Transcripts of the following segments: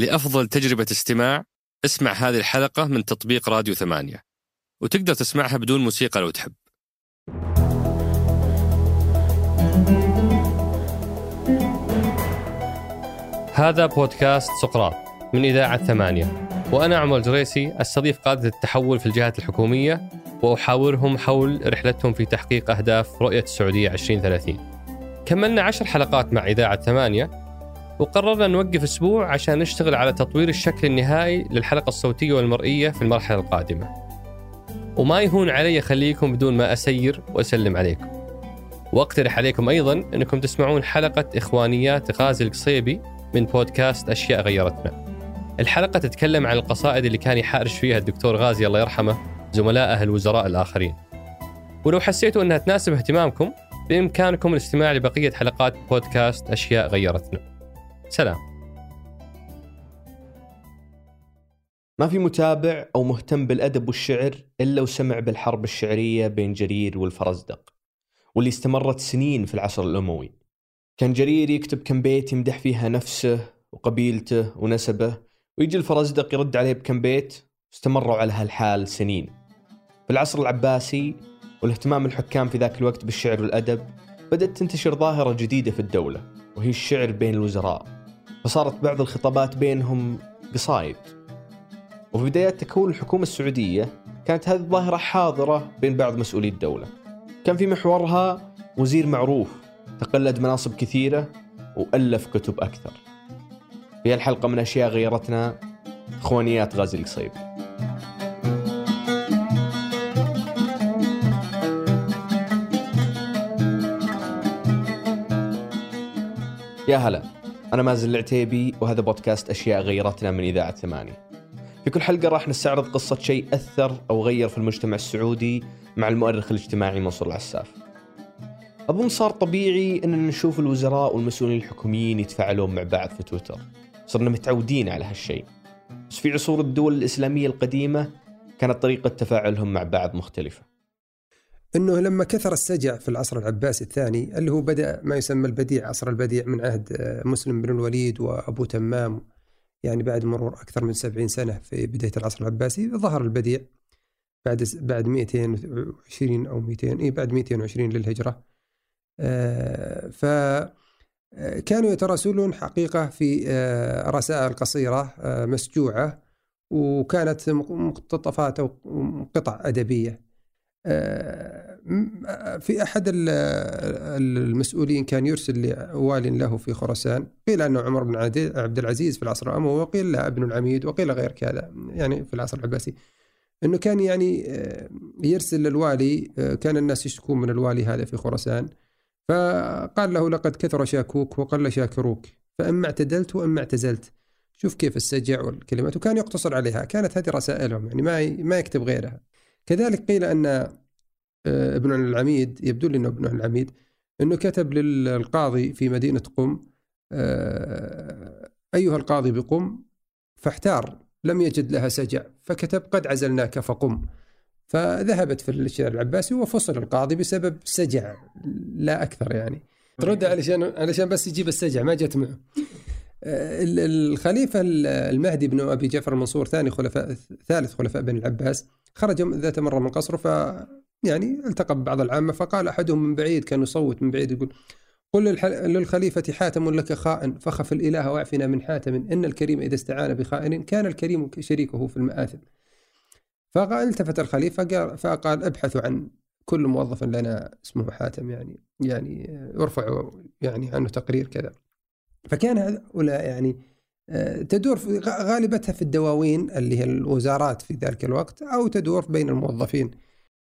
لأفضل تجربة استماع اسمع هذه الحلقة من تطبيق راديو ثمانية. وتقدر تسمعها بدون موسيقى لو تحب. هذا بودكاست سقراط من إذاعة ثمانية. وأنا عمر الجريسي أستضيف قادة التحول في الجهات الحكومية وأحاورهم حول رحلتهم في تحقيق أهداف رؤية السعودية 2030 كملنا عشر حلقات مع إذاعة ثمانية وقررنا نوقف أسبوع عشان نشتغل على تطوير الشكل النهائي للحلقة الصوتية والمرئية في المرحلة القادمة. وما يهون علي أخليكم بدون ما أسير وأسلم عليكم. وأقترح عليكم أيضا أنكم تسمعون حلقة إخوانيات غازي القصيبي من بودكاست أشياء غيرتنا. الحلقة تتكلم عن القصائد اللي كان يحارش فيها الدكتور غازي الله يرحمه زملائه الوزراء الآخرين. ولو حسيتوا أنها تناسب اهتمامكم بإمكانكم الاستماع لبقية حلقات بودكاست أشياء غيرتنا. سلام. ما في متابع أو مهتم بالأدب والشعر إلا وسمع بالحرب الشعرية بين جرير والفرزدق واللي استمرت سنين في العصر الأموي. كان جرير يكتب كم بيت يمدح فيها نفسه وقبيلته ونسبه ويجي الفرزدق يرد عليه بكم بيت استمروا على هالحال سنين. في العصر العباسي والاهتمام الحكام في ذاك الوقت بالشعر والأدب بدأت تنتشر ظاهرة جديدة في الدولة وهي الشعر بين الوزراء. فصارت بعض الخطابات بينهم قصايد وفي بدايات تكون الحكومة السعودية كانت هذه الظاهرة حاضرة بين بعض مسؤولي الدولة. كان في محورها وزير معروف تقلد مناصب كثيرة وألف كتب أكثر. في الحلقة من أشياء غيرتنا إخوانيات غازي القصيبي يا هلا. أنا مازن العتيبي وهذا بودكاست أشياء غيرتنا من إذاعة ثمانية. في كل حلقة راح نستعرض قصة شيء أثر أو غير في المجتمع السعودي مع المؤرخ الاجتماعي منصور العساف. أظن صار طبيعي أننا نشوف الوزراء والمسؤولين الحكوميين يتفاعلون مع بعض في تويتر. صرنا متعودين على هالشيء. بس في عصور الدول الإسلامية القديمة كانت طريقة تفاعلهم مع بعض مختلفة. إنه لما كثر السجع في العصر العباسي الثاني اللي هو بدأ ما يسمى البديع عصر البديع من عهد آه، مسلم بن الوليد وأبو تمام يعني بعد مرور أكثر من 70 سنة في بداية العصر العباسي ظهر البديع بعد بعد 220 أو 200 إي بعد 220 للهجرة. آه، ف آه، كانوا يتراسلون حقيقة في رسائل قصيرة مسجوعة وكانت مقتطفات أو قطع أدبية. في أحد المسؤولين كان يرسل لوال له في خراسان. قيل أنه عمر بن عبد العزيز في العصر الأموي وقيل لا ابن العميد وقيل غير كذا يعني في العصر العباسي. أنه كان يعني يرسل للوالي كان الناس يشتكون من الوالي هذا في خراسان. فقال له لقد كثر شاكوك وقل شاكروك فإما اعتدلت وإما اعتزلت. شوف كيف السجع والكلمات. وكان يقتصر عليها. كانت هذه رسائلهم يعني ما ما يكتب غيرها. كذلك قيل أن آه، ابن العميد يبدو لي أنه ابن العميد أنه كتب للقاضي في مدينة قم آه، أيها القاضي بقم فاحتار لم يجد لها سجع فكتب قد عزلناك فقم. فذهبت في الشارع العباسي وفصل القاضي بسبب سجع لا أكثر يعني. ترد علشان علشان بس يجيب السجع ما جت معه. الخليفة المهدي بن أبي جعفر المنصور ثاني خلفاء ثالث خلفاء بني العباس خرج ذات مرة من قصره ف يعني التقى ببعض العامة فقال أحدهم من بعيد كان يصوت من بعيد يقول قل للخليفة حاتم لك خائن فخف الإله واعفنا من حاتم إن الكريم إذا استعان بخائن كان الكريم شريكه في المآثم. فقال التفت الخليفة قال فقال ابحثوا عن كل موظف لنا اسمه حاتم يعني يعني يرفع يعني عنه تقرير كذا. فكان هؤلاء يعني تدور في غالبتها في الدواوين اللي هي الوزارات في ذلك الوقت أو تدور بين الموظفين.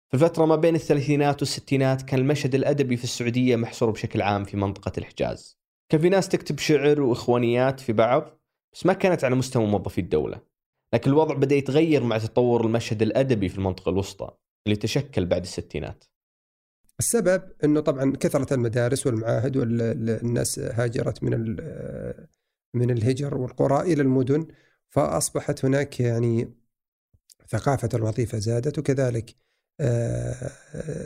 في الفترة ما بين الثلاثينات والستينات كان المشهد الأدبي في السعودية محصور بشكل عام في منطقة الحجاز. كان في ناس تكتب شعر وإخوانيات في بعض بس ما كانت على مستوى موظفي الدولة. لكن الوضع بدأ يتغير مع تطور المشهد الأدبي في المنطقة الوسطى اللي تشكل بعد الستينات. السبب إنه طبعا كثرت المدارس والمعاهد والناس هاجرت من من الهجر والقرى إلى المدن فأصبحت هناك يعني ثقافة الوظيفة زادت وكذلك آه،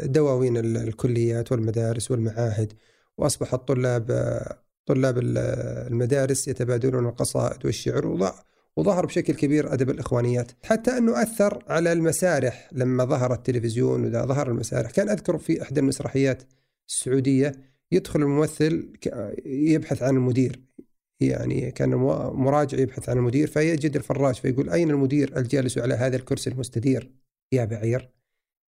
دواوين الكليات والمدارس والمعاهد واصبح الطلاب طلاب المدارس يتبادلون القصائد والشعر وظهر بشكل كبير أدب الإخوانيات حتى أنه أثر على المسارح لما ظهر التلفزيون وإذا ظهر المسارح. كان أذكر في إحدى المسرحيات السعودية يدخل الممثل يبحث عن المدير. يعني كان مراجع يبحث عن المدير فيجد الفراش فيقول أين المدير؟ الجالس على هذا الكرسي المستدير؟ يا بعير.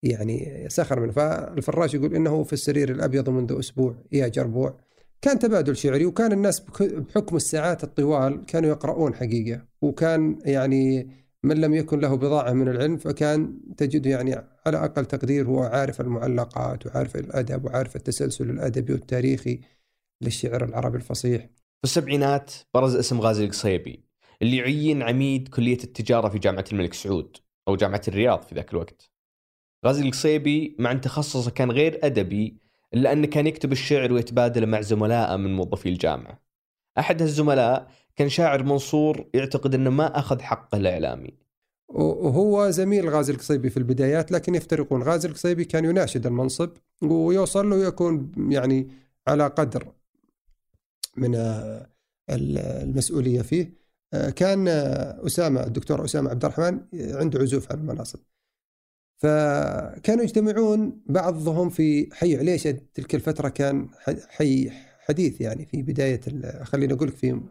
يعني سخر منه. فالفراش يقول إنه في السرير الأبيض منذ أسبوع يا جربوع. كان تبادل شعري وكان الناس بحكم الساعات الطوال كانوا يقرؤون حقيقة. وكان يعني من لم يكن له بضاعة من العلم فكان تجده يعني على أقل تقدير هو عارف المعلقات وعارف الأدب وعارف التسلسل الأدبي والتاريخي للشعر العربي الفصيح. في السبعينات برز اسم غازي القصيبي اللي يعين عميد كلية التجارة في جامعة الملك سعود أو جامعة الرياض في ذاك الوقت. غازي القصيبي مع أن تخصصه كان غير أدبي إلا أنه كان يكتب الشعر ويتبادله مع زملائه من موظفي الجامعة. أحد الزملاء كان شاعر منصور يعتقد أنه ما أخذ حقه الإعلامي. وهو زميل غازي القصيبي في البدايات لكن يفترقون. غازي القصيبي كان يناشد المنصب ويوصل له يكون يعني على قدر. من المسؤولية فيه. كان أسامة الدكتور أسامة عبد الرحمن عنده عزوف عن المناصب. فكانوا يجتمعون بعضهم في حي عليشة تلك الفترة كان حي حديث يعني في بداية خلينا أقول لك في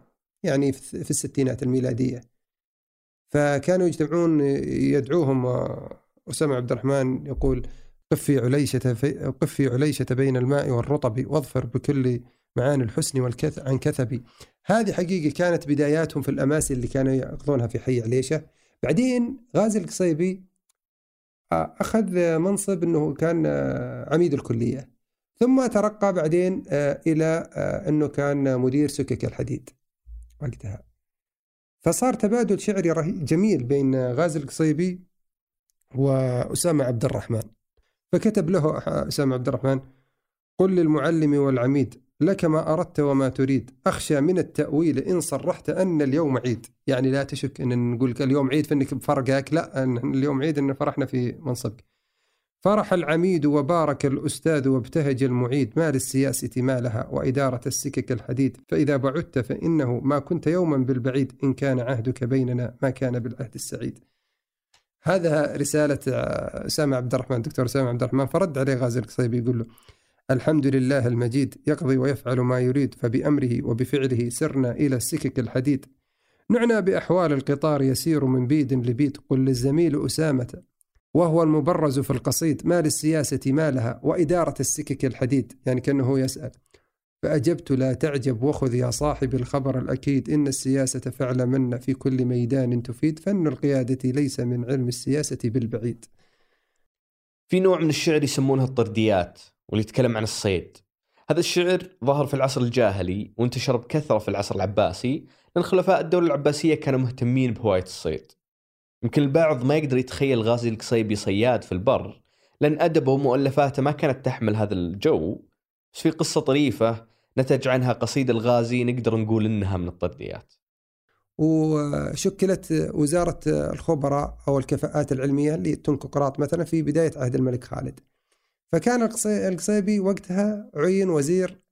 يعني في الستينات الميلادية. فكانوا يجتمعون يدعوهم أسامة عبد الرحمن يقول قف في عليشة في قف في عليشة بين الماء والرطب واظفر بكل معاني الحسن والكث عن كثبي هذه حقيقة كانت بداياتهم في الأماسي اللي كانوا يأخذونها في حي عليشة. بعدين غازي القصيبي أخذ منصب أنه كان عميد الكلية. ثم ترقى بعدين إلى أنه كان مدير سكك الحديد وقتها. فصار تبادل شعري جميل بين غازي القصيبي وأسامة عبد الرحمن. فكتب له أسامة عبد الرحمن قل للمعلم والعميد لك ما أردت وما تريد. أخشى من التأويل إن صرحت أن اليوم عيد. يعني لا تشك أن نقول اليوم عيد فإنك بفرقك لا أن اليوم عيد أن فرحنا في منصبك. فرح العميد وبارك الأستاذ وابتهج المعيد. ما للسياسة ما لها وإدارة السكك الحديد. فإذا بعدت فإنه ما كنت يوما بالبعيد. إن كان عهدك بيننا ما كان بالعهد السعيد. هذا رسالة أسامة عبد الرحمن دكتور أسامة عبد الرحمن. فرد عليه غازي القصيبي يقول له الحمد لله المجيد يقضي ويفعل ما يريد فبأمره وبفعله سرنا إلى السكك الحديد. نعنى بأحوال القطار يسير من بيد لبيد قل للزميل أسامة وهو المبرز في القصيد ما للسياسة ما لها وإدارة السكك الحديد يعني كأنه يسأل. فأجبت لا تعجب وخذ يا صاحب الخبر الأكيد إن السياسة فعل من في كل ميدان تفيد فن القيادة ليس من علم السياسة بالبعيد. في نوع من الشعر يسمونها الطرديات. واللي يتكلم عن الصيد. هذا الشعر ظهر في العصر الجاهلي وانتشر بكثرة في العصر العباسي لأن خلفاء الدولة العباسية كانوا مهتمين بهواية الصيد. يمكن البعض ما يقدر يتخيل غازي القصيبي صياد في البر لأن أدبه ومؤلفاته ما كانت تحمل هذا الجو. بس في قصة طريفة نتج عنها قصيدة الغازي نقدر نقول إنها من الطرديات وشكلت وزارة الخبراء أو الكفاءات العلمية لتنكقراط مثلا في بداية عهد الملك خالد. فكان القصيبي وقتها عين وزير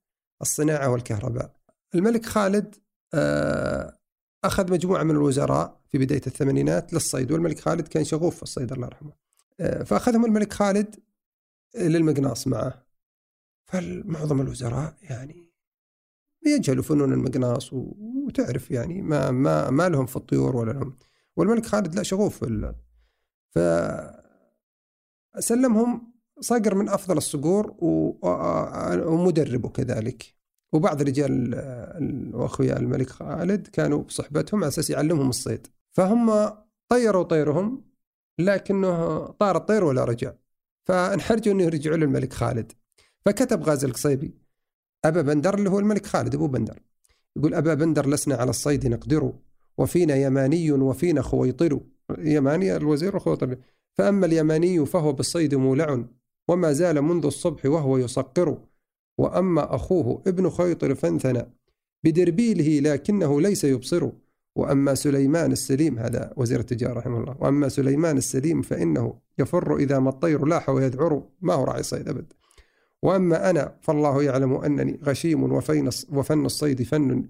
الصناعة والكهرباء. الملك خالد آه، أخذ مجموعة من الوزراء في بداية الثمانينات للصيد والملك خالد كان شغوف في الصيد الله يرحمه. آه، فأخذهم الملك خالد للمقناص معه. فمعظم الوزراء يعني يجهلوا فنون المقناص وتعرف يعني ما ما ما لهم في الطيور ولا لهم. والملك خالد لا شغوف في سلمهم صقر من أفضل الصقور ومدربه كذلك. وبعض رجال وأخويا الملك خالد كانوا بصحبتهم على أساس يعلمهم الصيد. فهم طيروا طيرهم لكنه طار الطير ولا رجع. فانحرجوا إنه يرجعوا للملك خالد. فكتب غازي القصيبي أبا بندر اللي هو الملك خالد أبو بندر. يقول أبا بندر لسنا على الصيد نقدر وفينا يماني وفينا خويطر يماني الوزير وخويطر. فأما اليماني فهو بالصيد مولع وما زال منذ الصبح وهو يصقر وأما أخوه ابن خيطر فانثنى بدربيله لكنه ليس يبصر وأما سليمان السليم هذا وزير التجارة رحمه الله. وأما سليمان السليم فإنه يفر إذا ما الطير لاح ويذعر. ما هو راعي صيد أبد. وأما أنا فالله يعلم أنني غشيم وفن الصيد فن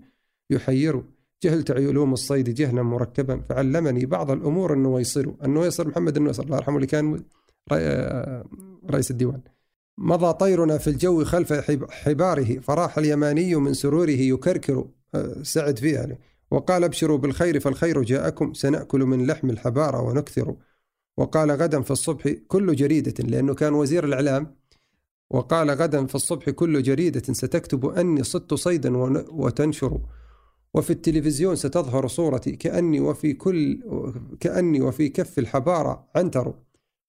يحير. جهلت علوم الصيد جهلا مركبا فعلمني بعض الأمور النويصر النويصر محمد النويصر الله يرحمه اللي كان رئيس الديوان. مضى طيرنا في الجو خلف حباره فراح اليماني من سروره يكركر آه، سعد فيها يعني. وقال ابشروا بالخير فالخير جاءكم سنأكل من لحم الحبارة ونكثر. وقال غدا في الصبح كل جريدة لأنه كان وزير الإعلام. وقال غدا في الصبح كل جريدة ستكتب أني صدت صيدا وتنشر. وفي التلفزيون ستظهر صورتي كأني وفي كل كأني وفي كف الحبارة عنتر.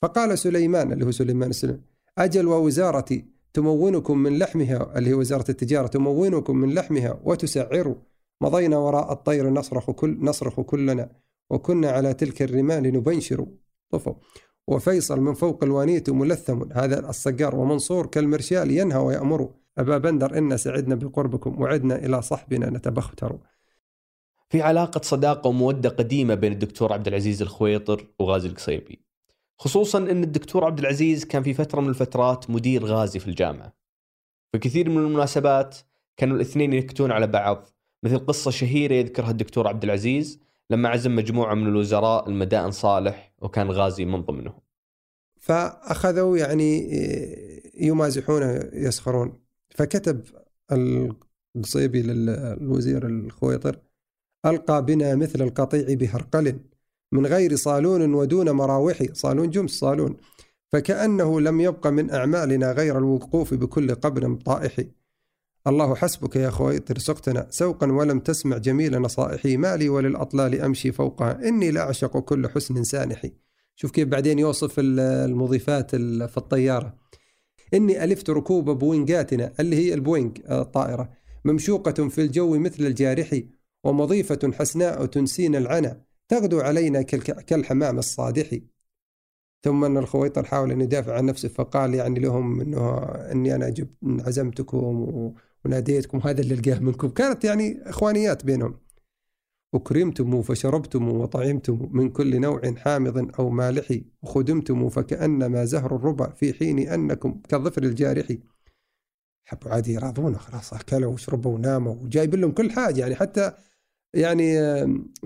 فقال سليمان اللي هو سليمان السلم أجل ووزارتي تمونكم من لحمها اللي هي وزارة التجارة تمونكم من لحمها وتسعر. مضينا وراء الطير نصرخ كل نصرخ كلنا وكنا على تلك الرمال نبنشر. طفوا وفيصل من فوق الوانية ملثم. هذا الصقار ومنصور كالمرشال ينهى ويأمر. أبا بندر إن سعدنا بقربكم وعدنا إلى صحبنا نتبختر. في علاقة صداقة ومودة قديمة بين الدكتور عبد العزيز الخويطر وغازي القصيبي. خصوصا أن الدكتور عبد العزيز كان في فترة من الفترات مدير غازي في الجامعة. في كثير من المناسبات كانوا الاثنين ينكتون على بعض مثل قصة شهيرة يذكرها الدكتور عبد العزيز لما عزم مجموعة من الوزراء المدائن صالح وكان غازي من ضمنهم. فأخذوا يعني يمازحونه يسخرون. فكتب القصيبي للوزير الخويطر ألقى بنا مثل القطيع بهرقل. من غير صالون ودون مراوح صالون جمس صالون. فكأنه لم يبق من أعمالنا غير الوقوف بكل قبر طائح. الله حسبك يا خويطر سقتنا سوقا ولم تسمع جميل نصائحي. مالي وللأطلال أمشي فوقها. إني لأعشق كل حسن سانحي شوف كيف بعدين يوصف المضيفات في الطيارة. إني ألفت ركوب بوينجاتنا اللي هي البوينج الطائرة. ممشوقة في الجو مثل الجارح ومضيفة حسناء تنسين العنا تغدو علينا كالحمام الصادح. ثم أن الخويطر حاول أن يدافع عن نفسه فقال يعني لهم أنه أني أنا جبت عزمتكم وناديتكم هذا اللي لقاه منكم. كانت يعني إخوانيات بينهم. أكرمتم فشربتم وطعمتم من كل نوع حامض أو مالح. وخدمتم فكأنما زهر الربا في حين أنكم كالظفر الجارح. حبوا عادي يراضونه خلاص أكلوا وشربوا وناموا. وجايب لهم كل حاجة يعني حتى يعني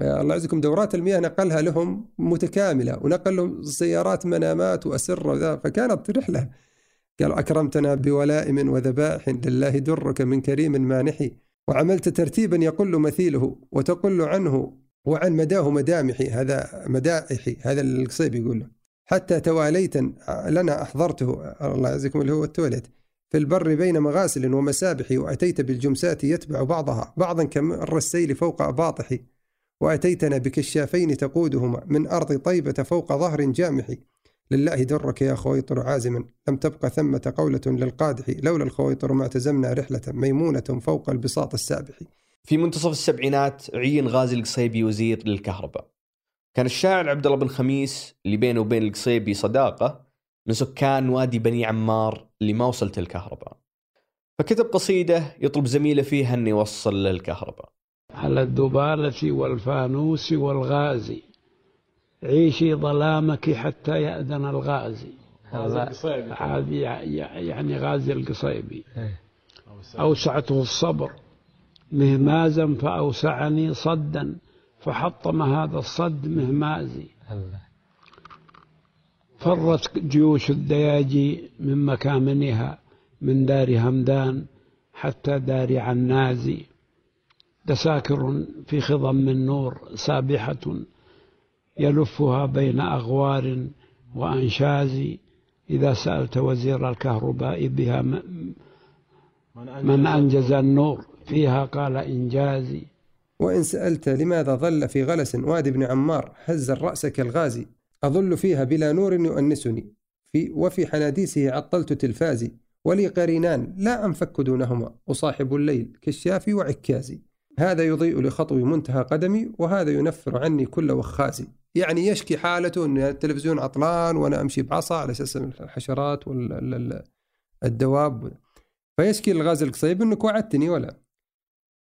الله يعزكم دورات المياه نقلها لهم متكاملة ونقل لهم سيارات منامات وأسرة وذا فكانت رحلة. قال أكرمتنا بولائم وذبائح لله درك من كريم مانحي وعملت ترتيبا يقل مثيله وتقل عنه وعن مداه مدامحي هذا مدائحي هذا القصيب يقول له حتى تواليت لنا أحضرته الله يعزكم اللي هو التواليت. في البر بين مغاسل ومسابح وأتيت بالجمسات يتبع بعضها بعضا كمر السيل فوق أباطح وأتيتنا بكشافين تقودهما من أرض طيبة فوق ظهر جامح لله درك يا خويطر عازما لم تبق ثمة قولة للقادح لولا الخويطر ما اعتزمنا رحلة ميمونة فوق البساط السابح. في منتصف السبعينات عين غازي القصيبي وزير للكهرباء. كان الشاعر عبد الله بن خميس اللي بينه وبين القصيبي صداقة من سكان وادي بني عمار اللي ما وصلت الكهرباء. فكتب قصيدة يطلب زميله فيها أن يوصل للكهرباء. على الدبالة والفانوس والغازي عيشي ظلامك حتى يأذن الغازي. هذا يعني غازي القصيبي. إيه. أوسعته الصبر. مهمازا فأوسعني صدا فحطم هذا الصد مهمازي. فرت جيوش الدياجي من مكامنها من دار همدان حتى دار عنازي. دساكر في خضم من نور سابحة يلفها بين أغوار وأنشاز. إذا سألت وزير الكهرباء بها من أنجز النور فيها قال إنجازي. وإن سألت لماذا ظل في غلس وادي بن عمار هز الرأس كالغازي؟ أظل فيها بلا نور يؤنسني. في وفي حناديسه عطلت تلفازي ولي قرينان لا أنفك دونهما أصاحب الليل كالشافي وعكازي. هذا يضيء لخطوي منتهى قدمي وهذا ينفر عني كل وخازي. يعني يشكي حالته أن التلفزيون عطلان وأنا أمشي بعصا على أساس الحشرات والدواب فيشكي الغاز القصيب أنك وعدتني ولا.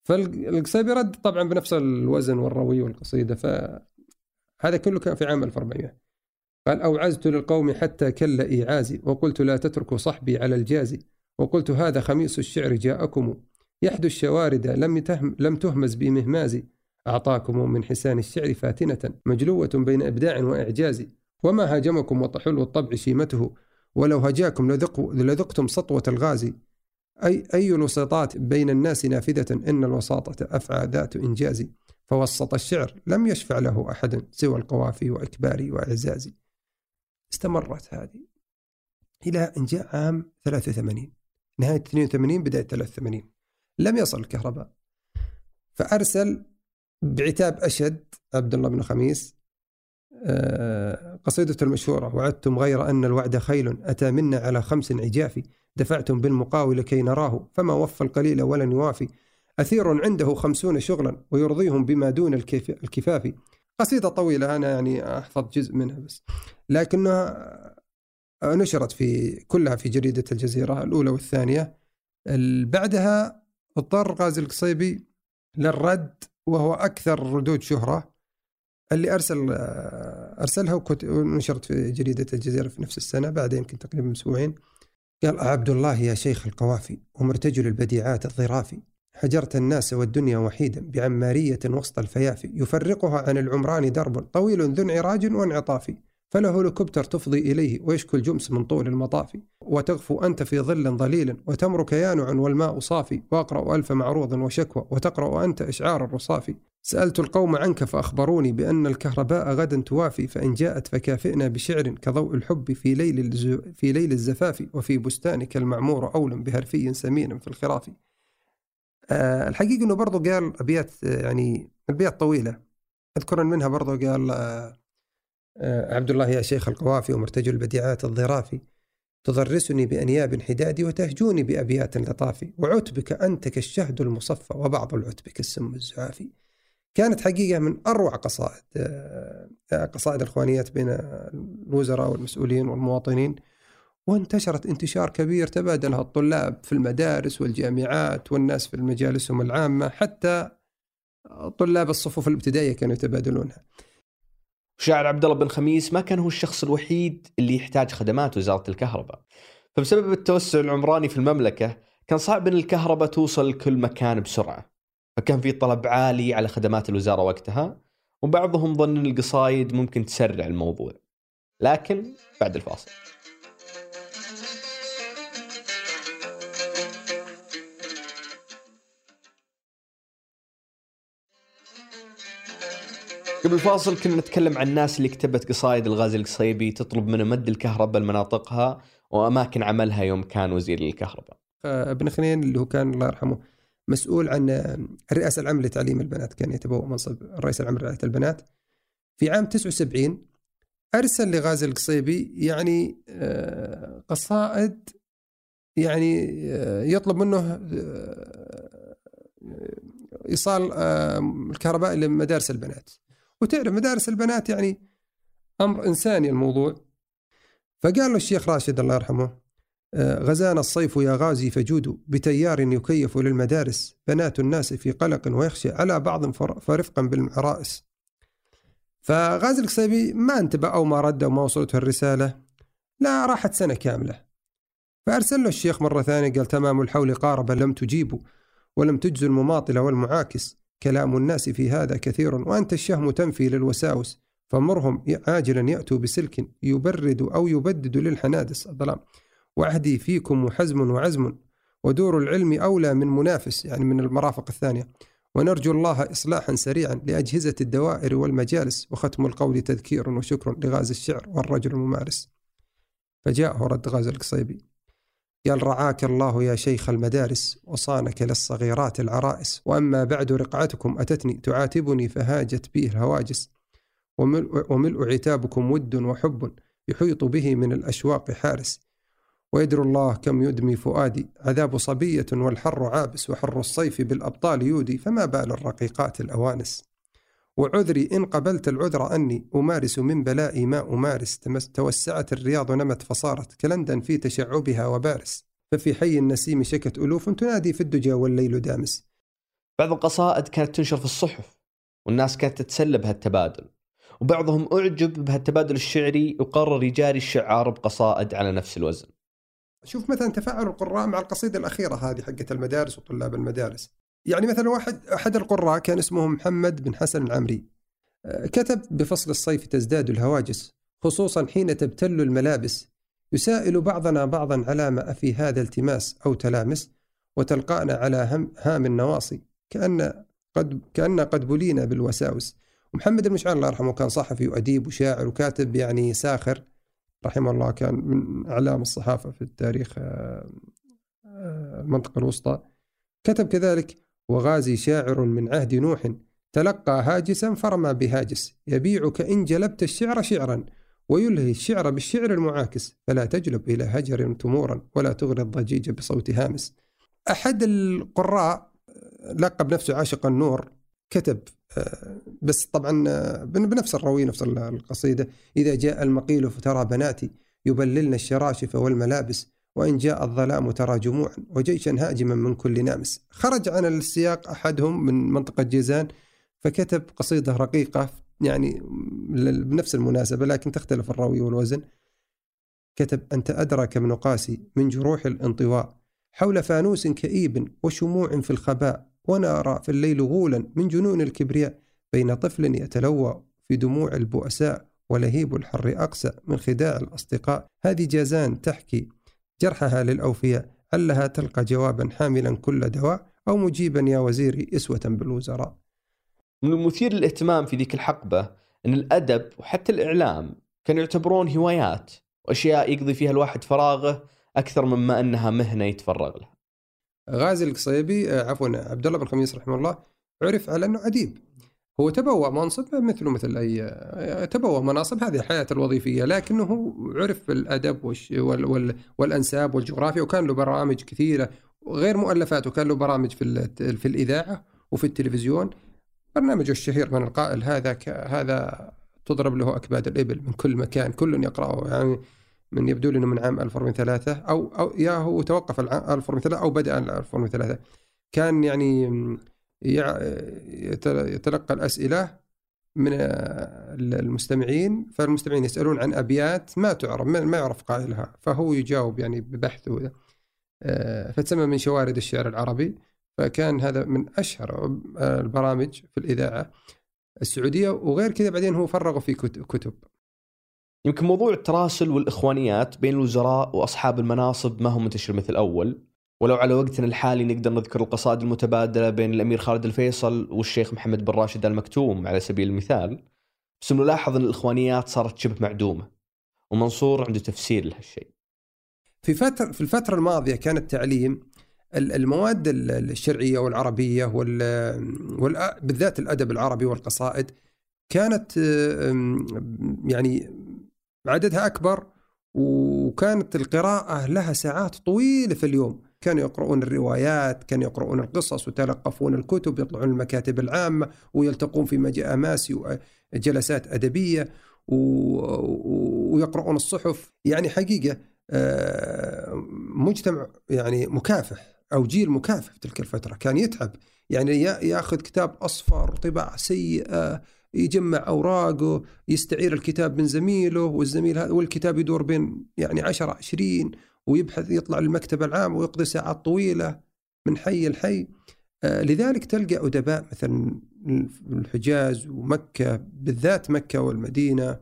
فالقصيب يرد طبعا بنفس الوزن والروي والقصيدة فهذا كله كان في عام 1400 قال أوعزت للقوم حتى كل إيعازي وقلت لا تتركوا صحبي على الجازي وقلت هذا خميس الشعر جاءكم يحدو الشوارد لم تهم لم تهمز بمهماز أعطاكم من حسان الشعر فاتنة مجلوة بين إبداع وإعجاز وما هاجمكم وطحلو الطبع شيمته ولو هجاكم لذق لذقتم سطوة الغازي أي أي الوسطات بين الناس نافذة إن الوساطة أفعى ذات إنجاز فوسط الشعر لم يشفع له أحد سوى القوافي وإكباري وإعزازي. استمرت هذه إلى أن جاء عام 83 نهاية 82 بداية 83 لم يصل الكهرباء. فأرسل بعتاب أشد عبد الله بن خميس آه، قصيدته المشهورة وعدتم غير أن الوعد خيل أتى منا على خمس عجاف دفعتم بالمقاول كي نراه فما وفى القليل ولن يوافي. أثير عنده خمسون شغلا ويرضيهم بما دون الكفاف. قصيدة طويلة أنا يعني أحفظ جزء منها بس. لكنها نشرت في كلها في جريدة الجزيرة الأولى والثانية. بعدها اضطر غازي القصيبي للرد وهو أكثر ردود شهرة. اللي أرسل أرسلها ونشرت في جريدة الجزيرة في نفس السنة بعد يمكن تقريبا أسبوعين قال عبد الله يا شيخ القوافي ومرتجل البديعات الظرافي. حجرت الناس والدنيا وحيدا بعمارية وسط الفيافي يفرقها عن العمران درب طويل ذو انعراج وانعطاف. فله هليكوبتر تفضي إليه ويشكو الجمس من طول المطاف. وتغفو أنت في ظل ظليل وتمرك يانع والماء صافي. وأقرأ ألف معروض وشكوى وتقرأ أنت إشعار الرصافي. سألت القوم عنك فأخبروني بأن الكهرباء غدا توافي فإن جاءت فكافئنا بشعر كضوء الحب في ليل في ليل الزفاف وفي بستانك المعمور أولا بهرفي سمين في الخراف. آه الحقيقة أنه برضو قال أبيات يعني أبيات طويلة. أذكر منها برضو قال آه آه عبد الله يا شيخ القوافي ومرتجل البديعات الظرافي تضرسني بأنياب حدادي وتهجوني بأبيات لطافي وعتبك أنت كالشهد المصفى وبعض العتب كالسم الزعافي. كانت حقيقة من أروع قصائد آه، قصائد الإخوانيات بين الوزراء والمسؤولين والمواطنين. وانتشرت انتشار كبير تبادلها الطلاب في المدارس والجامعات والناس في مجالسهم العامة حتى طلاب الصفوف الابتدائية كانوا يتبادلونها. شاعر عبد الله بن خميس ما كان هو الشخص الوحيد اللي يحتاج خدمات وزارة الكهرباء. فبسبب التوسع العمراني في المملكة كان صعب إن الكهرباء توصل لكل مكان بسرعة. فكان في طلب عالي على خدمات الوزارة وقتها وبعضهم ظن القصايد ممكن تسرع الموضوع. لكن بعد الفاصل. قبل الفاصل كنا نتكلم عن الناس اللي كتبت قصايد الغازي القصيبي تطلب منه مد الكهرباء لمناطقها وأماكن عملها يوم كان وزير الكهرباء. ابن خنين اللي هو كان الله يرحمه مسؤول عن الرئاسه العامه لتعليم البنات كان يتبوأ منصب الرئيس العام لرعاية البنات. في عام 79 أرسل لغازي القصيبي يعني آه، قصائد يعني آه، يطلب منه آه، إيصال الكهرباء لمدارس البنات. وتعرف مدارس البنات يعني أمر إنساني الموضوع. فقال له الشيخ راشد الله يرحمه آه، غزانا الصيف يا غازي فجود بتيار يكيف للمدارس بنات الناس في قلق ويخشى على بعض فرفقا بالعرائس فغازي القصيبي ما انتبه أو ما رد أو ما وصلته الرسالة لا راحت سنة كاملة. فأرسل له الشيخ مرة ثانية قال تمام الحول قارب لم تجيبوا ولم تجزوا المماطل والمعاكس. كلام الناس في هذا كثير وأنت الشهم تنفي للوساوس فمرهم عاجلا يأتوا بسلك يبرد أو يبدد للحنادس. الظلام وعهدي فيكم وحزم وعزم ودور العلم أولى من منافس يعني من المرافق الثانية. ونرجو الله إصلاحا سريعا لأجهزة الدوائر والمجالس وختم القول تذكير وشكر لغاز الشعر والرجل الممارس. فجاءه رد غاز القصيبي. قال رعاك الله يا شيخ المدارس وصانك للصغيرات العرائس. وأما بعد رقعتكم أتتني تعاتبني فهاجت بي الهواجس. وملء, وملء عتابكم ود وحب يحيط به من الأشواق حارس. ويدر الله كم يدمي فؤادي. عذاب صبية والحر عابس وحر الصيف بالأبطال يودي. فما بال الرقيقات الأوانس؟ وعذري إن قبلت العذر أني أمارس من بلائي ما أمارس. توسعت الرياض نمت فصارت كلندن في تشعبها وبارس. ففي حي النسيم شكت ألوف تنادي في الدجى والليل دامس. بعض القصائد كانت تنشر في الصحف والناس كانت تتسلى بهالتبادل. وبعضهم أعجب بهالتبادل الشعري وقرر يجاري الشعار بقصائد على نفس الوزن. شوف مثلا تفاعل القراء مع القصيدة الأخيرة هذه حقت المدارس وطلاب المدارس. يعني مثلا واحد أحد القراء كان اسمه محمد بن حسن العمري آه، كتب بفصل الصيف تزداد الهواجس خصوصا حين تبتل الملابس يسائل بعضنا بعضا على ما في هذا التماس أو تلامس وتلقانا على هم هام النواصي كأن قد كأن قد بلينا بالوساوس. ومحمد المشعل الله يرحمه كان صحفي وأديب وشاعر وكاتب يعني ساخر رحمه الله كان من أعلام الصحافة في التاريخ آه، آه، المنطقة الوسطى. كتب كذلك وغازي شاعر من عهد نوح تلقى هاجسا فرمى بهاجس يبيعك إن جلبت الشعر شعرا ويلهي الشعر بالشعر المعاكس فلا تجلب إلى هجر تمورا ولا تغري الضجيج بصوت هامس. أحد القراء لقب نفسه عاشق النور كتب آه، بس طبعا آه، بنفس الروي نفس القصيدة إذا جاء المقيل فترى بناتي يبللن الشراشف والملابس وإن جاء الظلام ترى جموعا وجيشا هاجما من كل نامس. خرج عن السياق أحدهم من منطقة جيزان فكتب قصيدة رقيقة يعني بنفس المناسبة لكن تختلف الروي والوزن. كتب أنت أدرك ابن قاسي من جروح الانطواء. حول فانوس كئيب وشموع في الخباء ونرى في الليل غولا من جنون الكبرياء بين طفل يتلوى في دموع البؤساء ولهيب الحر أقسى من خداع الأصدقاء. هذه جازان تحكي جرحها للأوفياء علها تلقى جوابا حاملا كل دواء أو مجيبا يا وزيري إسوة بالوزراء؟ من المثير للاهتمام في ذيك الحقبة أن الأدب وحتى الإعلام كانوا يعتبرون هوايات وأشياء يقضي فيها الواحد فراغه أكثر مما أنها مهنة يتفرغ لها. غازي القصيبي آه، عفوا عبد الله بن خميس رحمه الله عرف على أنه أديب هو تبوأ منصب مثله مثل أي آه، تبوأ مناصب هذه الحياة الوظيفية لكنه عرف بالأدب وال وال والأنساب والجغرافيا وكان له برامج كثيرة غير مؤلفات وكان له برامج في في الإذاعة وفي التلفزيون. برنامجه الشهير من القائل هذا هذا تضرب له أكباد الإبل من كل مكان كل يقرأه يعني من يبدو لي انه من عام 1403 أو أو يا هو توقف 1403 أو بدأ 1403 كان يعني يتلقى الأسئلة من المستمعين فالمستمعين يسألون عن أبيات ما تعرف ما يعرف قائلها فهو يجاوب يعني ببحثه آه، فتسمى من شوارد الشعر العربي فكان هذا من أشهر البرامج في الإذاعة السعودية وغير كذا بعدين هو فرغه في كتب. يمكن موضوع التراسل والإخوانيات بين الوزراء وأصحاب المناصب ما هو منتشر مثل اول ولو على وقتنا الحالي نقدر نذكر القصائد المتبادلة بين الأمير خالد الفيصل والشيخ محمد بن راشد المكتوم على سبيل المثال. بس نلاحظ إن الإخوانيات صارت شبه معدومة ومنصور عنده تفسير لهالشيء. في فترة في الفترة الماضية كان التعليم المواد الشرعية والعربية وال بالذات الأدب العربي والقصائد كانت يعني عددها أكبر وكانت القراءة لها ساعات طويلة في اليوم. كانوا يقرؤون الروايات كانوا يقرؤون القصص ويتلقفون الكتب يطلعون المكاتب العامة ويلتقون في مجاماسي وجلسات أدبية ويقرؤون الصحف. يعني حقيقة آه، مجتمع يعني مكافح أو جيل مكافح في تلك الفترة كان يتعب. يعني ياخذ كتاب أصفر طباعة سيئة يجمع أوراقه يستعير الكتاب من زميله والزميل هذا والكتاب يدور بين يعني 10 20 ويبحث يطلع للمكتبة العام ويقضي ساعات طويلة من حي لحي. آه لذلك تلقى أدباء مثلا الحجاز ومكة بالذات مكة والمدينة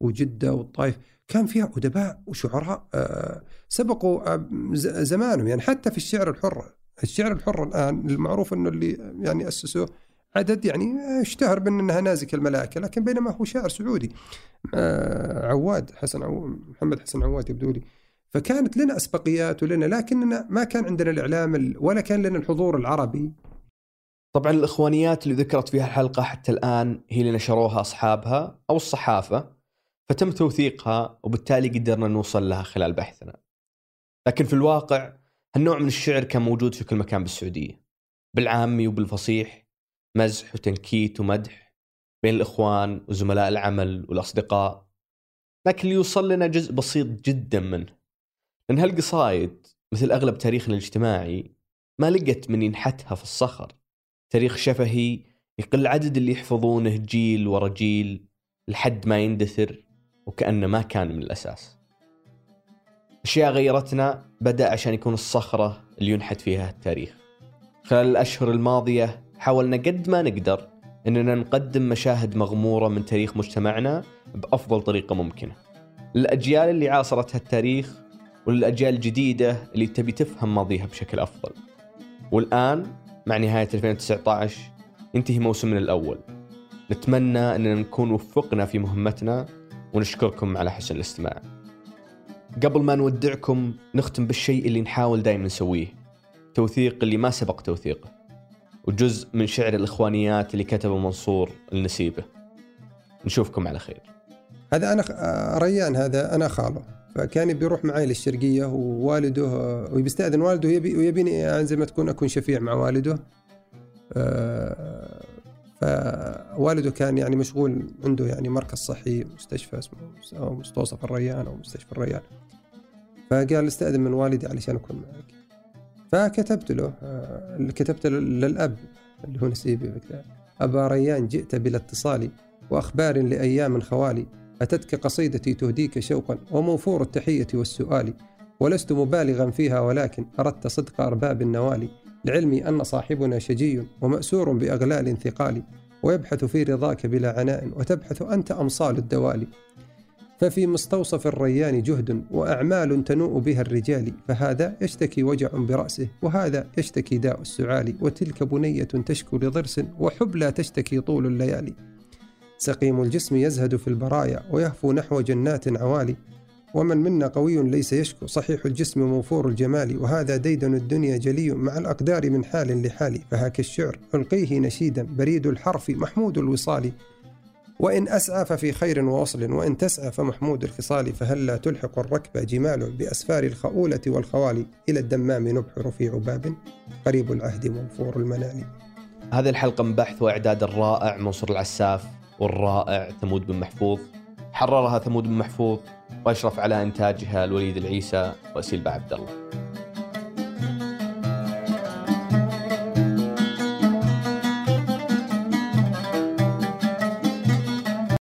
وجدة والطائف كان فيها أدباء وشعراء آه سبقوا آه زمانهم. يعني حتى في الشعر الحر الشعر الحر الآن المعروف إنه اللي يعني أسسوه عدد يعني اشتهر بأن إنها نازك الملائكة لكن بينما هو شاعر سعودي. عواد حسن عواد محمد حسن عواد يبدو لي. فكانت لنا أسبقيات ولنا لكننا ما كان عندنا الإعلام ولا كان لنا الحضور العربي طبعا الإخوانيات اللي ذكرت فيها الحلقة حتى الآن هي اللي نشروها أصحابها أو الصحافة فتم توثيقها وبالتالي قدرنا نوصل لها خلال بحثنا. لكن في الواقع هالنوع من الشعر كان موجود في كل مكان بالسعودية. بالعامي وبالفصيح مزح وتنكيت ومدح بين الإخوان وزملاء العمل والأصدقاء لكن اللي يوصل لنا جزء بسيط جدا منه لأن هالقصايد مثل أغلب تاريخنا الاجتماعي ما لقت من ينحتها في الصخر. تاريخ شفهي يقل عدد اللي يحفظونه جيل ورا جيل لحد ما يندثر وكأنه ما كان من الأساس. أشياء غيرتنا بدأ عشان يكون الصخرة اللي ينحت فيها التاريخ. خلال الأشهر الماضية حاولنا قد ما نقدر أننا نقدم مشاهد مغمورة من تاريخ مجتمعنا بأفضل طريقة ممكنة. للأجيال اللي عاصرت هالتاريخ وللأجيال الجديدة اللي تبي تفهم ماضيها بشكل أفضل. والآن مع نهاية 2019 ينتهي موسمنا الأول. نتمنى أننا نكون وفقنا في مهمتنا ونشكركم على حسن الاستماع. قبل ما نودعكم نختم بالشيء اللي نحاول دائما نسويه توثيق اللي ما سبق توثيقه وجزء من شعر الإخوانيات اللي كتبه منصور النسيبة نشوفكم على خير. هذا أنا آه، ريان هذا أنا خاله فكان بيروح معي للشرقية ووالده وبيستاذن والده ويبي ويبيني يعني زي ما تكون أكون شفيع مع والده. آه، فوالده كان يعني مشغول عنده يعني مركز صحي مستشفى اسمه أو مستوصف الريان أو مستشفى الريان. فقال استأذن من والدي علشان أكون معك. فكتبت له آه، كتبت له للأب اللي هو نسيبي أبا ريان جئت بلا اتصال وأخبار لأيام خوالي. أتتك قصيدتي تهديك شوقا وموفور التحية والسؤال ولست مبالغا فيها ولكن أردت صدق أرباب النوالي لعلمي أن صاحبنا شجي ومأسور بأغلال ثقال ويبحث في رضاك بلا عناء وتبحث أنت أمصال الدوالي ففي مستوصف الريان جهد وأعمال تنوء بها الرجال فهذا يشتكي وجع برأسه وهذا يشتكي داء السعال وتلك بنية تشكو لضرس وحبلى تشتكي طول الليالي. سقيم الجسم يزهد في البرايا ويهفو نحو جنات عوالي. ومن منا قوي ليس يشكو صحيح الجسم موفور الجمال وهذا ديدن الدنيا جلي مع الأقدار من حال لحال. فهاك الشعر ألقيه نشيدا بريد الحرف محمود الوصال. وإن أسعى ففي خير ووصل وإن تسعى فمحمود الخصال. فهلا تلحق الركب جمال بأسفار الخؤولة والخوالي إلى الدمام نبحر في عباب قريب العهد منفور المنال. هذه الحلقة من بحث وإعداد الرائع منصور العساف. والرائع ثمود بن محفوظ. حررها ثمود بن محفوظ وأشرف على إنتاجها الوليد العيسى وأسيل عبد الله.